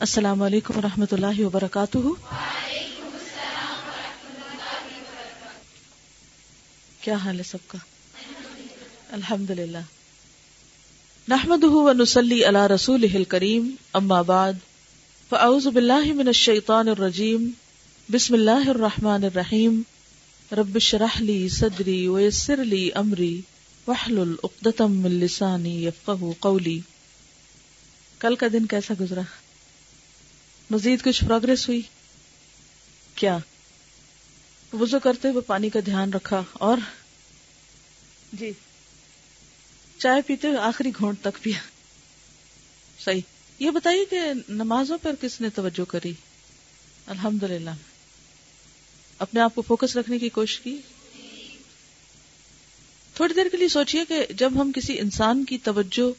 السلام علیکم و رحمۃ اللہ وبرکاتہ۔ کیا حال ہے سب کا؟ الحمد للہ نحمد نسلی اللہ رسول کریم اما بعد۔ فاعوذ باللہ من الشیطان الرجیم۔ بسم اللہ الرحمن الرحیم۔ رب شرح لی صدری ویسر لی امری۔ وحلل اقدتم من لسانی یفقہ قولی۔ کل کا دن کیسا گزرا؟ مزید کچھ پروگرس ہوئی؟ کیا؟ وضو کرتے ہوئے پانی کا دھیان رکھا اور جی۔ چائے پیتے ہوئے آخری گھونٹ تک پیا۔ صحیح۔ یہ بتائیے کہ نمازوں پر کس نے توجہ کری؟ الحمد للہ اپنے آپ کو فوکس رکھنے کی کوشش کی؟ تھوڑی دیر کے لیے سوچئے کہ جب ہم کسی انسان کی توجہ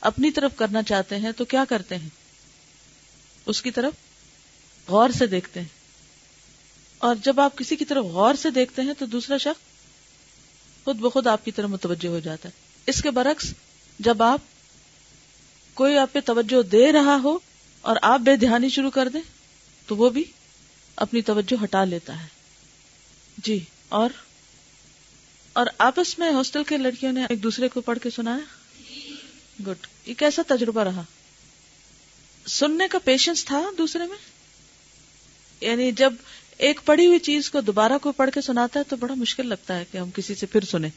اپنی طرف کرنا چاہتے ہیں تو کیا کرتے ہیں؟ اس کی طرف غور سے دیکھتے ہیں۔ اور جب آپ کسی کی طرف غور سے دیکھتے ہیں تو دوسرا شخص خود بخود آپ کی طرف متوجہ ہو جاتا ہے۔ اس کے برعکس جب آپ کوئی آپ پہ توجہ دے رہا ہو اور آپ بے دھیانی شروع کر دیں تو وہ بھی اپنی توجہ ہٹا لیتا ہے۔ جی اور؟ اور آپس میں ہاسٹل کے لڑکیوں نے ایک دوسرے کو پڑھ کے سنایا؟ گڈ۔ یہ کیسا تجربہ رہا؟ سننے کا پیشنس تھا دوسرے میں؟ یعنی جب ایک پڑھی ہوئی چیز کو دوبارہ کوئی پڑھ کے سناتا ہے تو بڑا مشکل لگتا ہے کہ ہم کسی سے پھر سنیں۔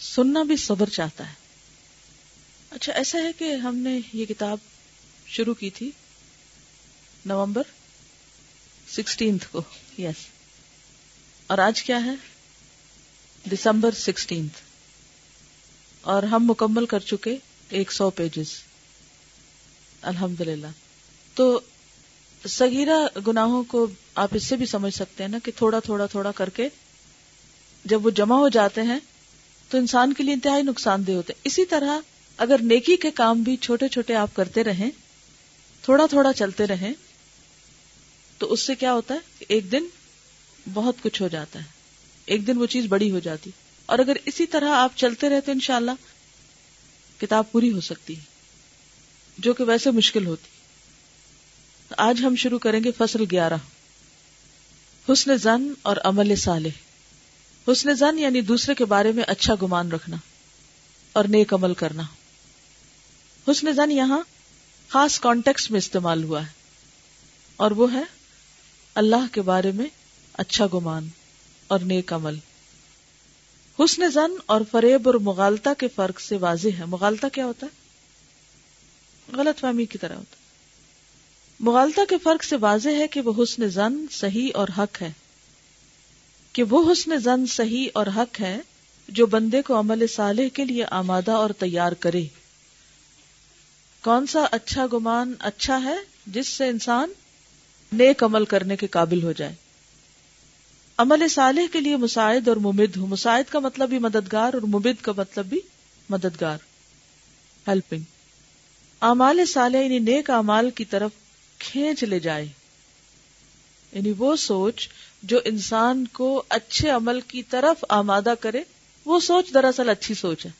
سننا بھی صبر چاہتا ہے۔ اچھا ایسا ہے کہ ہم نے یہ کتاب شروع کی تھی نومبر سکسٹینتھ کو۔ یس اور آج کیا ہے؟ December sixteenth. اور ہم مکمل کر چکے ایک سو پیجز الحمد للہ تو سگیرہ گناہوں کو آپ اس سے بھی سمجھ سکتے ہیں نا کہ تھوڑا تھوڑا تھوڑا کر کے جب وہ جمع ہو جاتے ہیں تو انسان کے لیے انتہائی نقصان دہ ہوتے ہیں۔ اسی طرح اگر نیکی کے کام بھی چھوٹے چھوٹے آپ کرتے رہیں، تھوڑا تھوڑا چلتے رہیں، تو اس سے کیا ہوتا ہے ایک دن بہت کچھ ہو جاتا ہے۔ ایک دن وہ چیز بڑی ہو جاتی۔ اور اگر اسی طرح آپ چلتے رہتے ان شاء اللہ کتاب پوری ہو سکتی ہے۔ جو کہ ویسے مشکل ہوتی۔ آج ہم شروع کریں گے فصل گیارہ۔ حسن زن اور عمل صالح۔ حسن زن یعنی دوسرے کے بارے میں اچھا گمان رکھنا اور نیک عمل کرنا۔ حسن زن یہاں خاص کانٹیکس میں استعمال ہوا ہے اور وہ ہے اللہ کے بارے میں اچھا گمان اور نیک عمل۔ حسن زن اور فریب اور مغالتا کے فرق سے واضح ہے۔ مغالتا کیا ہوتا ہے؟ غلط فہمی کی طرح ہوتا مغالتا کے فرق سے واضح ہے کہ وہ حسن زن صحیح اور حق ہے۔ کہ وہ حسن زن صحیح اور حق ہے جو بندے کو عمل صالح کے لیے آمادہ اور تیار کرے۔ کون سا اچھا گمان اچھا ہے جس سے انسان نیک عمل کرنے کے قابل ہو جائے؟ عمل صالح کے لیے مساعد اور ممد ہو مساعد کا مطلب بھی مددگار اور مبد کا مطلب بھی مددگار۔ ہیلپنگ امال صالح یعنی نیک امال کی طرف کھینچ لے جائے۔ یعنی وہ سوچ جو انسان کو اچھے عمل کی طرف آمادہ کرے، وہ سوچ دراصل اچھی سوچ ہے۔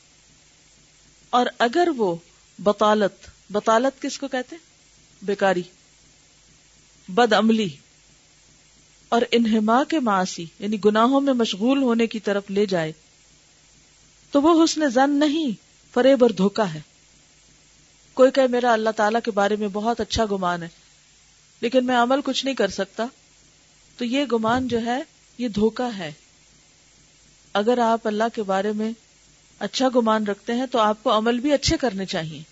اور اگر وہ بطالت بطالت کس کو کہتے بیکاری، بد عملی اور انہما کے معاشی یعنی گناہوں میں مشغول ہونے کی طرف لے جائے، تو وہ حسن زن نہیں، فریب اور دھوکا ہے۔ کوئی کہ میرا اللہ تعالیٰ کے بارے میں بہت اچھا گمان ہے، لیکن میں عمل کچھ نہیں کر سکتا۔ تو یہ گمان جو ہے، یہ دھوکا ہے۔ اگر آپ اللہ کے بارے میں اچھا گمان رکھتے ہیں، تو آپ کو عمل بھی اچھے کرنے چاہیے۔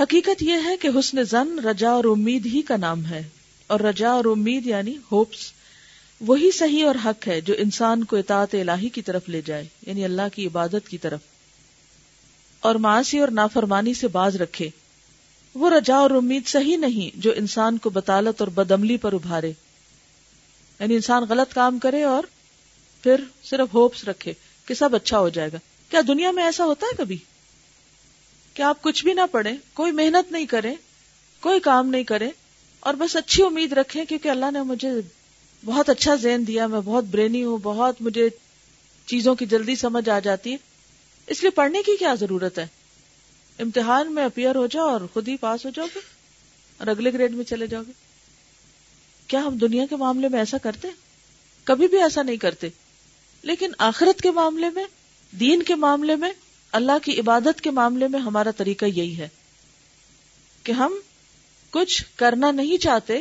حقیقت یہ ہے کہ حسن زن رجا اور امید ہی کا نام ہے۔ اور رجا اور امید یعنی ہوپس، وہی صحیح اور حق ہے جو انسان کو اطاعت الہی کی طرف لے جائے یعنی اللہ کی عبادت کی طرف۔ اور معاشی اور نافرمانی سے باز رکھے۔ وہ رجا اور امید صحیح نہیں جو انسان کو بطالت اور بدملی پر ابھارے۔ یعنی انسان غلط کام کرے اور پھر صرف ہوپس رکھے کہ سب اچھا ہو جائے گا۔ کیا دنیا میں ایسا ہوتا ہے کبھی؟ کیا آپ کچھ بھی نہ پڑھیں، کوئی محنت نہیں کریں، کوئی کام نہیں کریں اور بس اچھی امید رکھیں کیونکہ اللہ نے مجھے بہت اچھا ذہن دیا، میں بہت برینی ہوں، بہت مجھے چیزوں کی جلدی سمجھ آ جاتی ہے۔ اس لیے پڑھنے کی کیا ضرورت ہے؟ امتحان میں اپیئر ہو جاؤ اور خود ہی پاس ہو جاؤ گے اور اگلے گریڈ میں چلے جاؤ گے۔ کیا ہم دنیا کے معاملے میں ایسا کرتے؟ کبھی بھی ایسا نہیں کرتے۔ لیکن آخرت کے معاملے میں، دین کے معاملے میں، اللہ کی عبادت کے معاملے میں ہمارا طریقہ یہی ہے کہ ہم کچھ کرنا نہیں چاہتے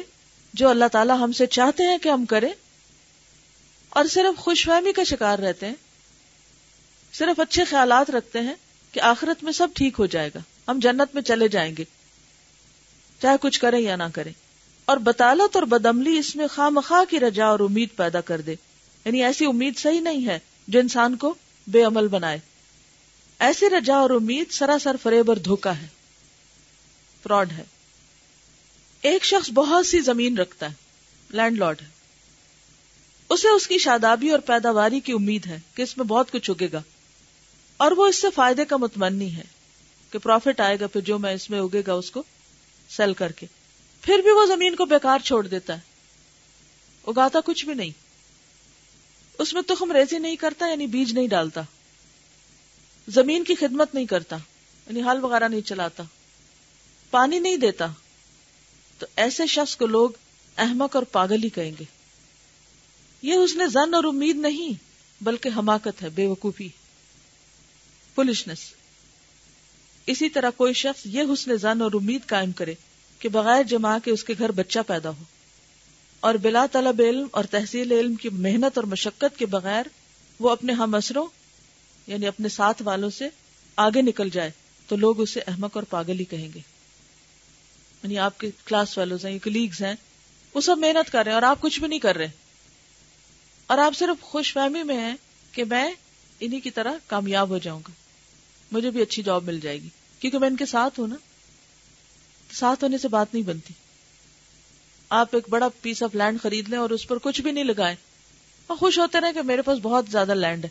جو اللہ تعالیٰ ہم سے چاہتے ہیں کہ ہم کریں اور صرف خوش فہمی کا شکار رہتے ہیں۔ صرف اچھے خیالات رکھتے ہیں کہ آخرت میں سب ٹھیک ہو جائے گا۔ ہم جنت میں چلے جائیں گے۔ چاہے کچھ کریں یا نہ کریں۔ اور بطالت اور بدملی اس میں خواہ مخواہ کی رجا اور امید پیدا کر دے۔ یعنی ایسی امید صحیح نہیں ہے جو انسان کو بے عمل بنائے۔ ایسی رجا اور امید سراسر فریب اور دھوکا ہے۔ فراڈ ہے۔ ایک شخص بہت سی زمین رکھتا ہے۔ لینڈ لارڈ ہے۔ اسے اس کی شادابی اور پیداواری کی امید ہے کہ اس میں بہت کچھ اگے گا۔ اور وہ اس سے فائدے کا متمنی ہے کہ پروفٹ آئے گا، پھر جو میں اس میں اگے گا، اس کو سیل کر کے۔ پھر بھی وہ زمین کو بیکار چھوڑ دیتا ہے۔ اگاتا کچھ بھی نہیں۔ اس میں تخم ریزی نہیں کرتا یعنی بیج نہیں ڈالتا۔ زمین کی خدمت نہیں کرتا یعنی ہل وغیرہ نہیں چلاتا۔ پانی نہیں دیتا۔ تو ایسے شخص کو لوگ احمق اور پاگل ہی کہیں گے۔ یہ اس نے زن اور امید نہیں، بلکہ حماقت ہے، بے وقوفی۔ پولشنس اسی طرح کوئی شخص یہ حسن زن اور امید قائم کرے کہ بغیر جمع کے اس کے گھر بچہ پیدا ہو اور بلا طلب علم اور تحصیل علم کی محنت اور مشقت کے بغیر وہ اپنے ہم اثروں یعنی اپنے ساتھ والوں سے آگے نکل جائے تو لوگ اسے احمق اور پاگل ہی کہیں گے۔ یعنی آپ کے کلاس فیلوز ہیں، کلیگز ہیں، وہ سب محنت کر رہے ہیں اور آپ کچھ بھی نہیں کر رہے۔ اور آپ صرف خوش فہمی میں ہیں کہ میں انہی کی طرح کامیاب ہو جاؤں گا۔ مجھے بھی اچھی جاب مل جائے گی۔ کیونکہ میں ان کے ساتھ ہوں نا۔ ساتھ ہونے سے بات نہیں بنتی۔ آپ ایک بڑا پیس آف لینڈ خرید لیں اور اس پر کچھ بھی نہیں لگائیں۔ اور خوش ہوتے رہے کہ میرے پاس بہت زیادہ لینڈ ہے۔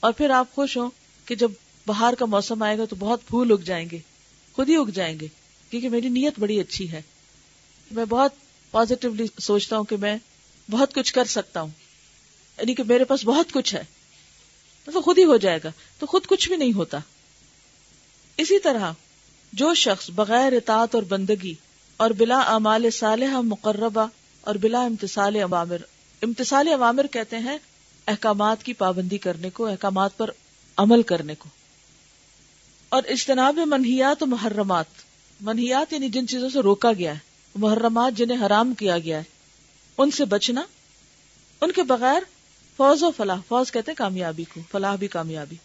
اور پھر آپ خوش ہوں کہ جب باہر کا موسم آئے گا تو بہت پھول اگ جائیں گے۔ خود ہی اگ جائیں گے۔ کیونکہ میری نیت بڑی اچھی ہے۔ میں بہت پازیٹیولی سوچتا ہوں کہ میں بہت کچھ کر سکتا ہوں۔ یعنی کہ میرے پاس بہت کچھ ہے۔ تو خود ہی ہو جائے گا۔ تو خود کچھ بھی نہیں ہوتا۔ اسی طرح جو شخص بغیر اطاعت اور بندگی اور بلا اعمال صالحہ مقربہ اور بلا امتسال عوامر امتسال عوامر کہتے ہیں احکامات کی پابندی کرنے کو، احکامات پر عمل کرنے کو۔ اور اجتناب منحیات و محرمات منحیات یعنی جن چیزوں سے روکا گیا ہے، محرمات جنہیں حرام کیا گیا ہے، ان سے بچنا، ان کے بغیر فوج و فلاح فوج کہتے ہیں کامیابی کو، فلاح بھی کامیابی۔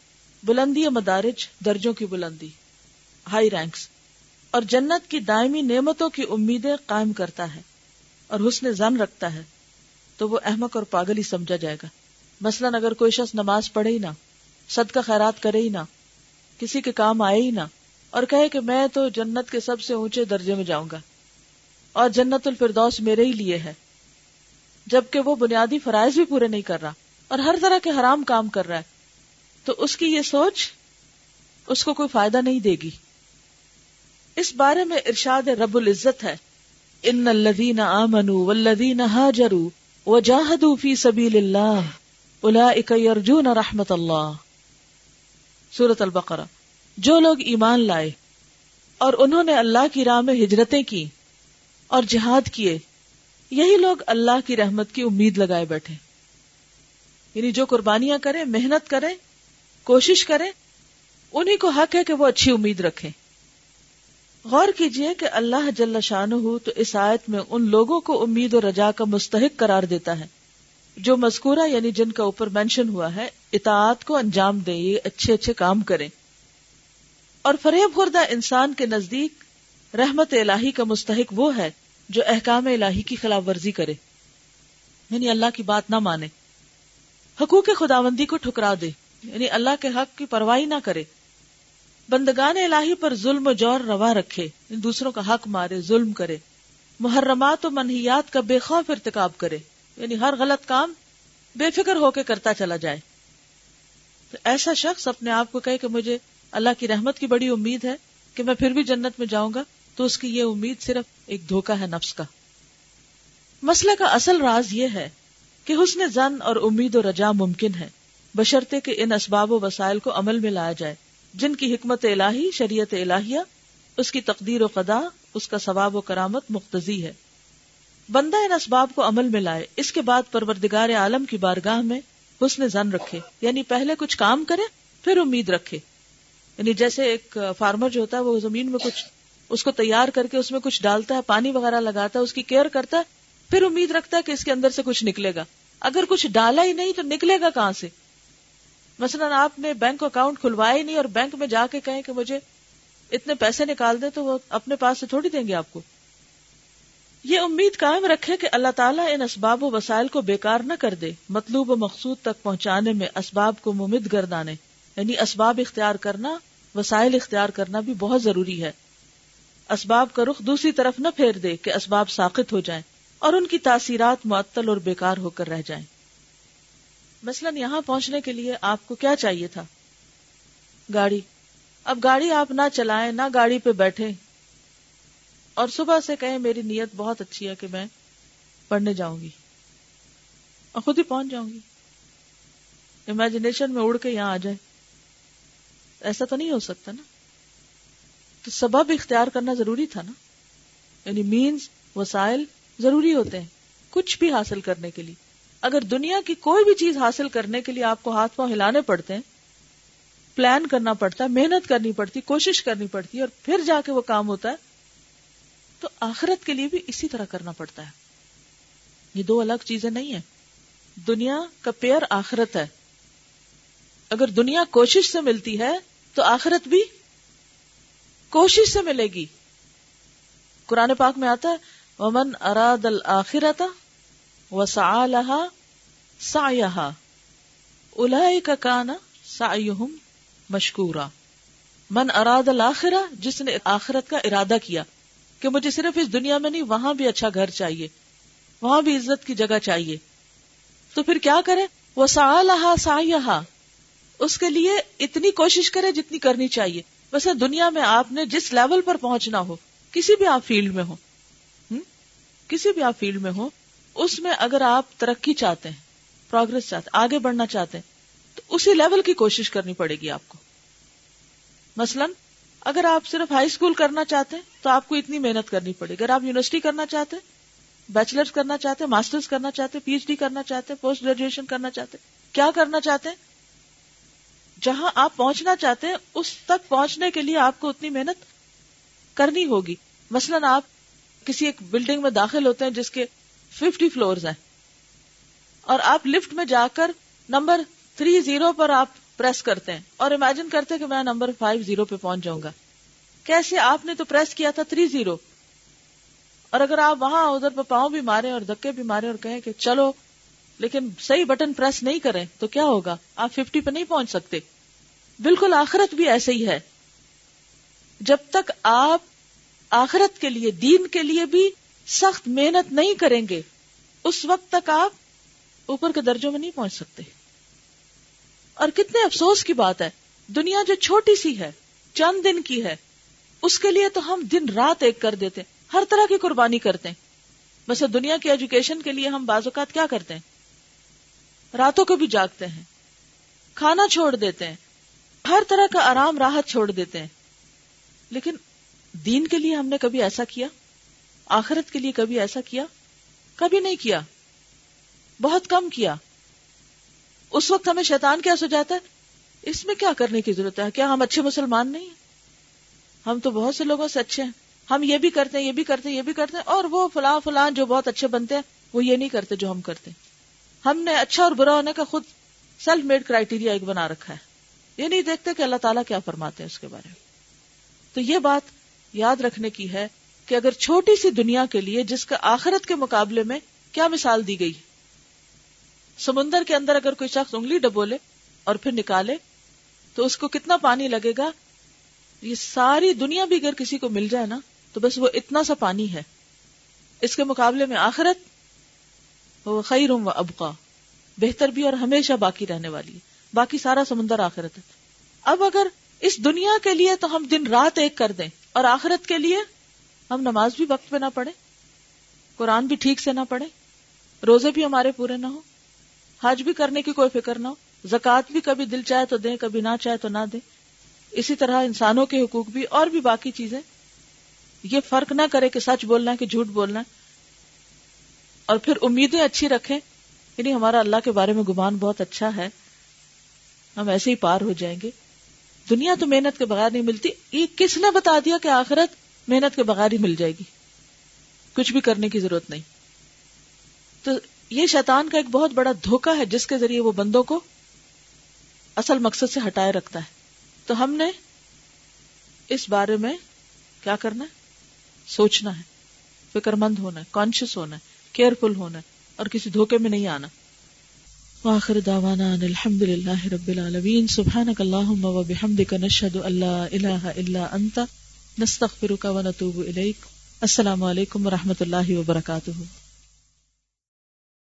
بلندی مدارج، درجوں کی بلندی۔ High ranks. اور جنت کی دائمی نعمتوں کی امیدیں قائم کرتا ہے اور حسن زن رکھتا ہے، تو وہ احمق اور پاگل ہی سمجھا جائے گا۔ مثلاً اگر کوئی شخص نماز پڑھے ہی نہ، صدقہ خیرات کرے ہی نہ، کسی کے کام آئے ہی نہ، اور کہے کہ میں تو جنت کے سب سے اونچے درجے میں جاؤں گا، اور جنت الفردوس میرے ہی لیے ہے جبکہ وہ بنیادی فرائض بھی پورے نہیں کر رہا اور ہر طرح کے حرام کام کر رہا ہے۔ تو اس کی یہ سوچ اس کو کوئی فائدہ نہیں دے گی۔ اس بارے میں ارشاد رب العزت ہے۔ ان الذین آمنوا والذین هاجروا وجاهدوا فی سبیل اللہ اولئک یرجون رحمت اللہ۔ سورۃ البقرہ۔ جو لوگ ایمان لائے اور انہوں نے اللہ کی راہ میں ہجرتیں کی اور جہاد کیے یہی لوگ اللہ کی رحمت کی امید لگائے بیٹھے یعنی جو قربانیاں کریں، محنت کریں، کوشش کریں انہیں کو حق ہے کہ وہ اچھی امید رکھیں۔ غور کیجیے کہ اللہ جل شان ہو تو اس آیت میں ان لوگوں کو امید اور رجا کا مستحق قرار دیتا ہے۔ جو مذکورہ یعنی جن کا اوپر مینشن ہوا ہے، اطاعت کو انجام دیں، یہ اچھے اچھے کام کریں۔ اور فریب خوردہ انسان کے نزدیک رحمت الہی کا مستحق وہ ہے جو احکام الہی کی خلاف ورزی کرے۔ یعنی اللہ کی بات نہ مانے۔ حقوق خداوندی کو ٹھکرا دے۔ یعنی اللہ کے حق کی پرواہی نہ کرے۔ بندگان الہی پر ظلم و جور روا رکھے۔ یعنی دوسروں کا حق مارے، ظلم کرے۔ محرمات و منحیات کا بے خوف ارتکاب کرے۔ یعنی ہر غلط کام بے فکر ہو کے کرتا چلا جائے۔ تو ایسا شخص اپنے آپ کو کہے کہ مجھے اللہ کی رحمت کی بڑی امید ہے کہ میں پھر بھی جنت میں جاؤں گا۔ تو اس کی یہ امید صرف ایک دھوکا ہے نفس کا۔ مسئلہ کا اصل راز یہ ہے کہ حسن زن اور امید و رجا ممکن ہے بشرطے کہ ان اسباب و وسائل کو عمل میں لایا جائے۔ جن کی حکمت الہی، شریعت الہیہ، اس کی تقدیر و قدا، اس کا ثواب و کرامت مختصی ہے۔ بندہ ان اسباب کو عمل میں لائے، اس کے بعد پروردگار عالم کی بارگاہ میں حسن زن رکھے۔ یعنی پہلے کچھ کام کرے، پھر امید رکھے۔ یعنی جیسے ایک فارمر جو ہوتا ہے، وہ زمین میں کچھ اس کو تیار کر کے اس میں کچھ ڈالتا ہے، پانی وغیرہ لگاتا ہے، اس کی کیئر کرتا ہے، پھر امید رکھتا ہے کہ اس کے اندر سے کچھ نکلے گا۔ اگر کچھ ڈالا ہی نہیں تو نکلے گا کہاں سے؟ مثلا آپ نے بینک اکاؤنٹ کھلوایا ہی نہیں اور بینک میں جا کے کہیں کہ مجھے اتنے پیسے نکال دیں تو وہ اپنے پاس سے تھوڑی دیں گے آپ کو۔ یہ امید قائم رکھے کہ اللہ تعالیٰ ان اسباب و وسائل کو بیکار نہ کر دے، مطلوب و مقصود تک پہنچانے میں اسباب کو ممد گردانے۔ یعنی اسباب اختیار کرنا، وسائل اختیار کرنا بھی بہت ضروری ہے۔ اسباب کا رخ دوسری طرف نہ پھیر دے کہ اسباب ساقت ہو جائیں اور ان کی تاثیرات معطل اور بیکار ہو کر رہ جائیں۔ مثلا یہاں پہنچنے کے لیے آپ کو کیا چاہیے تھا؟ گاڑی۔ اب گاڑی آپ نہ چلائیں، نہ گاڑی پہ بیٹھے اور صبح سے کہیں میری نیت بہت اچھی ہے کہ میں پڑھنے جاؤں گی۔ اور خود ہی پہنچ جاؤں گی۔ امیجنیشن میں اڑ کے یہاں آ جائے ایسا تو نہیں ہو سکتا نا؟ تو سبب اختیار کرنا ضروری تھا نا۔ یعنی مینز وسائل ضروری ہوتے ہیں کچھ بھی حاصل کرنے کے لیے۔ اگر دنیا کی کوئی بھی چیز حاصل کرنے کے لیے آپ کو ہاتھ پاؤں ہلانے پڑتے ہیں پلان کرنا پڑتا ہے، محنت کرنی پڑتی، کوشش کرنی پڑتی ہے اور پھر جا کے وہ کام ہوتا ہے، تو آخرت کے لیے بھی اسی طرح کرنا پڑتا ہے۔ یہ دو الگ چیزیں نہیں ہیں۔ دنیا کا پیئر آخرت ہے۔ اگر دنیا کوشش سے ملتی ہے، تو آخرت بھی کوشش سے ملے گی۔ قرآن پاک میں آتا ہے، ومن اراد الآخرت وسعى لها سعيها اولئك كان سعيهم مشکورا من اراد الاخرہ جس نے آخرت کا ارادہ کیا، کہ مجھے صرف اس دنیا میں نہیں، وہاں بھی اچھا گھر چاہیے، وہاں بھی عزت کی جگہ چاہیے۔ تو پھر کیا کرے؟ وہ سا لہا سا اس کے لیے اتنی کوشش کرے جتنی کرنی چاہیے۔ ویسے دنیا میں آپ نے جس لیول پر پہنچنا ہو، کسی بھی آپ فیلڈ میں ہو کسی بھی آپ فیلڈ میں ہو، اس میں اگر آپ ترقی چاہتے ہیں پروگرس چاہتے ہیں، آگے بڑھنا چاہتے ہیں، تو اسی لیول کی کوشش کرنی پڑے گی آپ کو۔ مثلا، اگر آپ صرف ہائی اسکول کرنا چاہتے ہیں، تو آپ کو اتنی محنت کرنی پڑے گی۔ اگر آپ یونیورسٹی کرنا چاہتے ہیں بیچلرس کرنا چاہتے ہیں ماسٹرز کرنا چاہتے ہیں پی ایچ ڈی کرنا چاہتے ہیں پوسٹ گریجویشن کرنا چاہتے ہیں، کیا کرنا چاہتے ہیں؟ جہاں آپ پہنچنا چاہتے ہیں، اس تک پہنچنے کے لیے آپ کو اتنی محنت کرنی ہوگی۔ مثلاً آپ کسی ایک بلڈنگ میں داخل ہوتے ہیں، جس کے ففٹی فلور ہیں۔ اور آپ لفٹ میں جا کر نمبر تھری زیرو پر آپ پریس کرتے ہیں۔ اور امیجن کرتے کہ میں نمبر فائیو زیرو پہ پہنچ جاؤں گا۔ کیسے آپ نے تو پریس کیا تھا تھری زیرو اور اگر آپ وہاں ادھر پہ پاؤں بھی مارے اور دکے بھی مارے اور کہیں کہ چلو لیکن صحیح بٹن پریس نہیں کریں تو کیا ہوگا؟ آپ ففٹی پہ نہیں پہنچ سکتے۔ بالکل آخرت بھی ایسے ہی ہے۔ جب تک آپ آخرت کے لیے، دین کے لیے بھی سخت محنت نہیں کریں گے، اس وقت تک آپ اوپر کے درجوں میں نہیں پہنچ سکتے۔ اور کتنے افسوس کی بات ہے۔ دنیا جو چھوٹی سی ہے، چند دن کی ہے، اس کے لیے تو ہم دن رات ایک کر دیتے ہر طرح کی قربانی کرتے ہیں۔ ویسے دنیا کی ایجوکیشن کے لیے ہم بعض اوقات کیا کرتے ہیں؟ راتوں کو بھی جاگتے ہیں۔ کھانا چھوڑ دیتے ہیں۔ ہر طرح کا آرام راحت چھوڑ دیتے ہیں۔ لیکن دین کے لیے ہم نے کبھی ایسا کیا؟ آخرت کے لیے کبھی ایسا کیا؟ کبھی نہیں کیا۔ بہت کم کیا۔ اس وقت ہمیں شیطان کیا سو جاتا ہے۔ اس میں کیا کرنے کی ضرورت ہے؟ کیا ہم اچھے مسلمان نہیں ہیں؟ ہم تو بہت سے لوگوں سے اچھے ہیں۔ ہم یہ بھی کرتے ہیں، یہ بھی کرتے ہیں، یہ بھی کرتے ہیں اور وہ فلاں فلاں جو بہت اچھے بنتے ہیں، وہ یہ نہیں کرتے جو ہم کرتے ہیں۔ ہم نے اچھا اور برا ہونے کا خود سیلف میڈ کرائٹیریا ایک بنا رکھا ہے۔ یہ نہیں دیکھتے کہ اللہ تعالیٰ کیا فرماتے ہیں اس کے بارے میں۔ تو یہ بات یاد رکھنے کی ہے کہ اگر چھوٹی سی دنیا کے لیے جس کا آخرت کے مقابلے میں کیا مثال دی گئی، سمندر کے اندر اگر کوئی شخص انگلی ڈبولے اور پھر نکالے، تو اس کو کتنا پانی لگے گا؟ یہ ساری دنیا بھی اگر کسی کو مل جائے نا، تو بس وہ اتنا سا پانی ہے۔ اس کے مقابلے میں آخرت وہ خیر و ابقا، بہتر بھی اور ہمیشہ باقی رہنے والی ہے باقی سارا سمندر آخرت ہے۔ اب اگر اس دنیا کے لیے تو ہم دن رات ایک کر دیں اور آخرت کے لیے ہم نماز بھی وقت پہ نہ پڑھے قرآن بھی ٹھیک سے نہ پڑھے روزے بھی ہمارے پورے نہ ہو حج بھی کرنے کی کوئی فکر نہ ہو، زکوٰۃ بھی کبھی دل چاہے تو دیں، کبھی نہ چاہے تو نہ دیں۔ اسی طرح انسانوں کے حقوق بھی اور بھی باقی چیزیں۔ یہ فرق نہ کرے کہ سچ بولنا ہے کہ جھوٹ بولنا ہے۔ اور پھر امیدیں اچھی رکھیں۔ یعنی ہمارا اللہ کے بارے میں گمان بہت اچھا ہے۔ ہم ایسے ہی پار ہو جائیں گے۔ دنیا تو محنت کے بغیر نہیں ملتی۔ یہ کس نے بتا دیا کہ آخرت محنت کے بغیر ہی مل جائے گی؟ کچھ بھی کرنے کی ضرورت نہیں۔ تو یہ شیطان کا ایک بہت بڑا دھوکا ہے، جس کے ذریعے وہ بندوں کو اصل مقصد سے ہٹائے رکھتا ہے۔ تو ہم نے اس بارے میں کیا کرنا ہے؟ سوچنا ہے۔ فکر مند ہونا ہے کانشیس ہونا ہے۔ کیئر فل ہونا ہے اور کسی دھوکے میں نہیں آنا۔ وآخر دعوانا ان الحمد للہ رب العالمین۔ سبحانک اللہم و بحمدک نشہد اللہ الہ الا انت۔ نستغفرک و نتوب الیک۔ السلام علیکم و رحمۃ اللہ وبرکاتہ۔